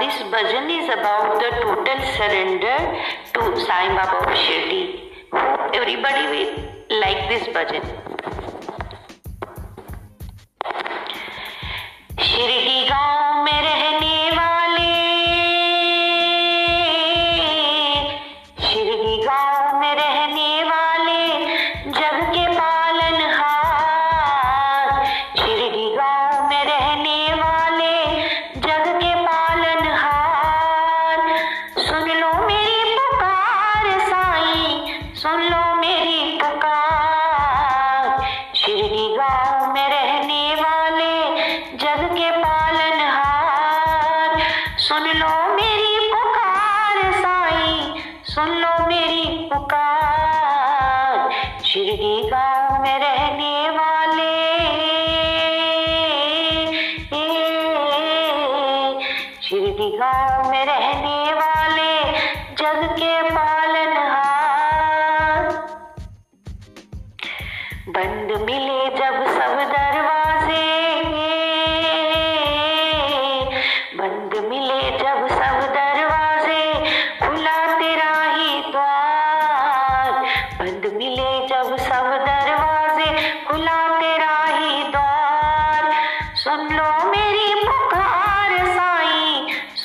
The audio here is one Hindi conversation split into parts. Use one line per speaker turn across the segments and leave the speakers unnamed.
this bhajan is about the total surrender to Sai Baba of Shirdi. Hope everybody will like this bhajan. Shirdi सुन लो मेरी पुकार साई, सुन लो मेरी पुकार। शिरडी गाँव में रहने वाले शिरडी गाँव में रहने वाले, जग के पालनहार बंद मिले जब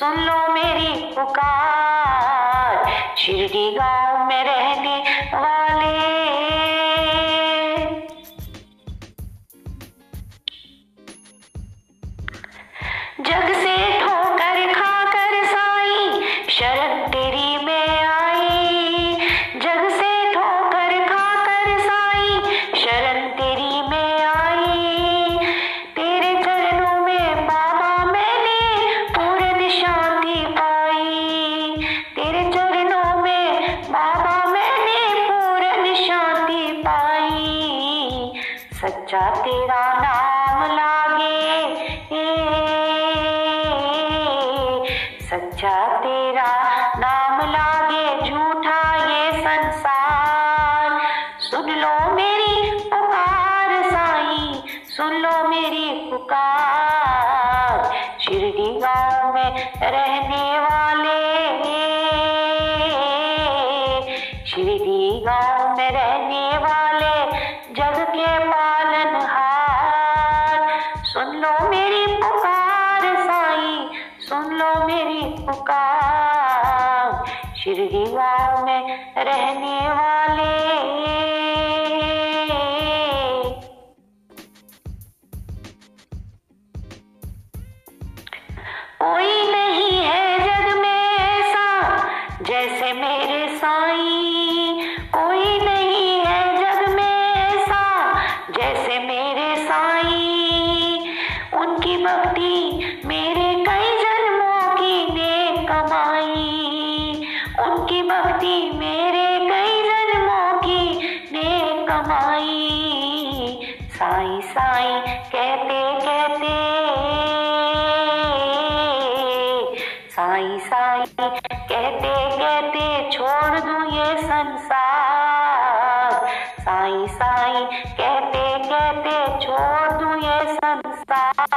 सुन लो मेरी पुकार। शिरडी गाँव में रहने सच्चा तेरा नाम लागे। सच्चा तेरा नाम लागे, झूठा ये संसार। सुन लो मेरी पुकार साईं, सुन लो मेरी पुकार। शिरडी गाँव में रहने वाले शिरडी गाँव में रहने सुन लो मेरी पुकार। शिरडी गाँव में रहने वाले। कोई नहीं है जग में ऐसा, जैसे मेरे कमाई साई साई, कहते कहते। साई साई, कहते कहते, छोड़ दूँ ये संसार। साई साई, कहते कहते, छोड़ दूँ ये संसार।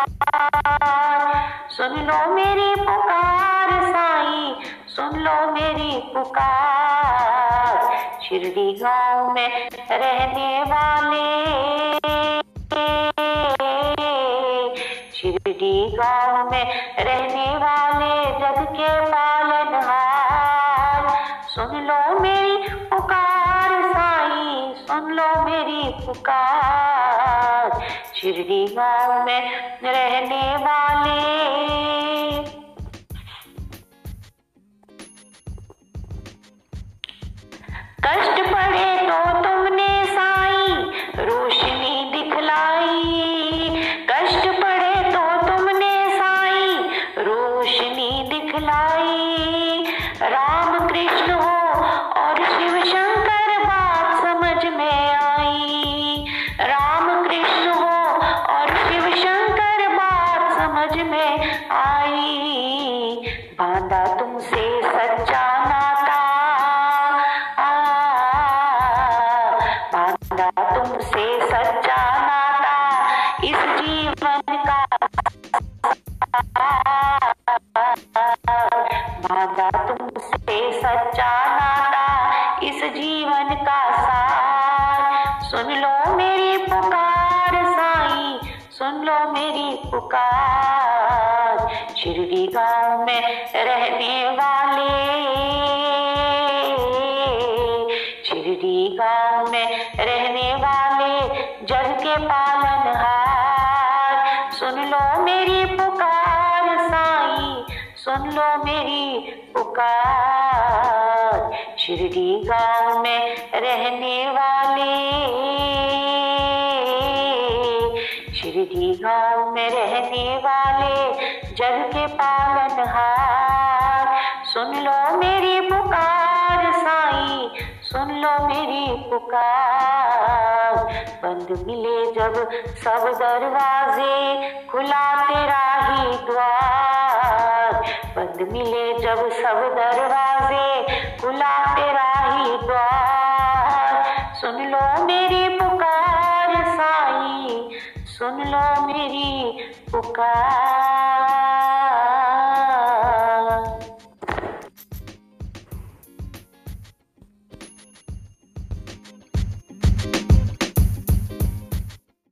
सुन लो मेरी पुकार साई, सुन लो मेरी पुकार। शिरडी गाँव में रहने वाले। शिरडी गाँव में रहने वाले जग के पालनहार सुन लो मेरी पुकार साई, सुन लो मेरी पुकार। शिरडी गाँव में रहने वाले कष्ट पड़े तो तुमने साईं, रोशनी दिखलाई। कष्ट पड़े तो तुमने साईं, रोशनी दिखलाई। राम कृष्ण हो और शिव शंकर बात समझ में आई। राम कृष्ण हो और शिव शंकर बात समझ में आई। बांधा तुमसे सच्चा मेरी पुकार शिरडी गाँव में रहने वाले। शिरडी गाँव में रहने वाले जग के पालनहार सुन लो मेरी पुकार साई, सुन लो मेरी पुकार शिरडी गाँव में रहने वाले। गाँव में रहने वाले जग के पालनहार सुन लो मेरी पुकार साई, सुन लो मेरी पुकार। बंद मिले जब सब दरवाजे खुला तेरा ही द्वार। बंद मिले जब सब दरवाजे खुला तेरा ही द्वार। सुन लो मेरी पुकार सुन लो मेरी पुकार।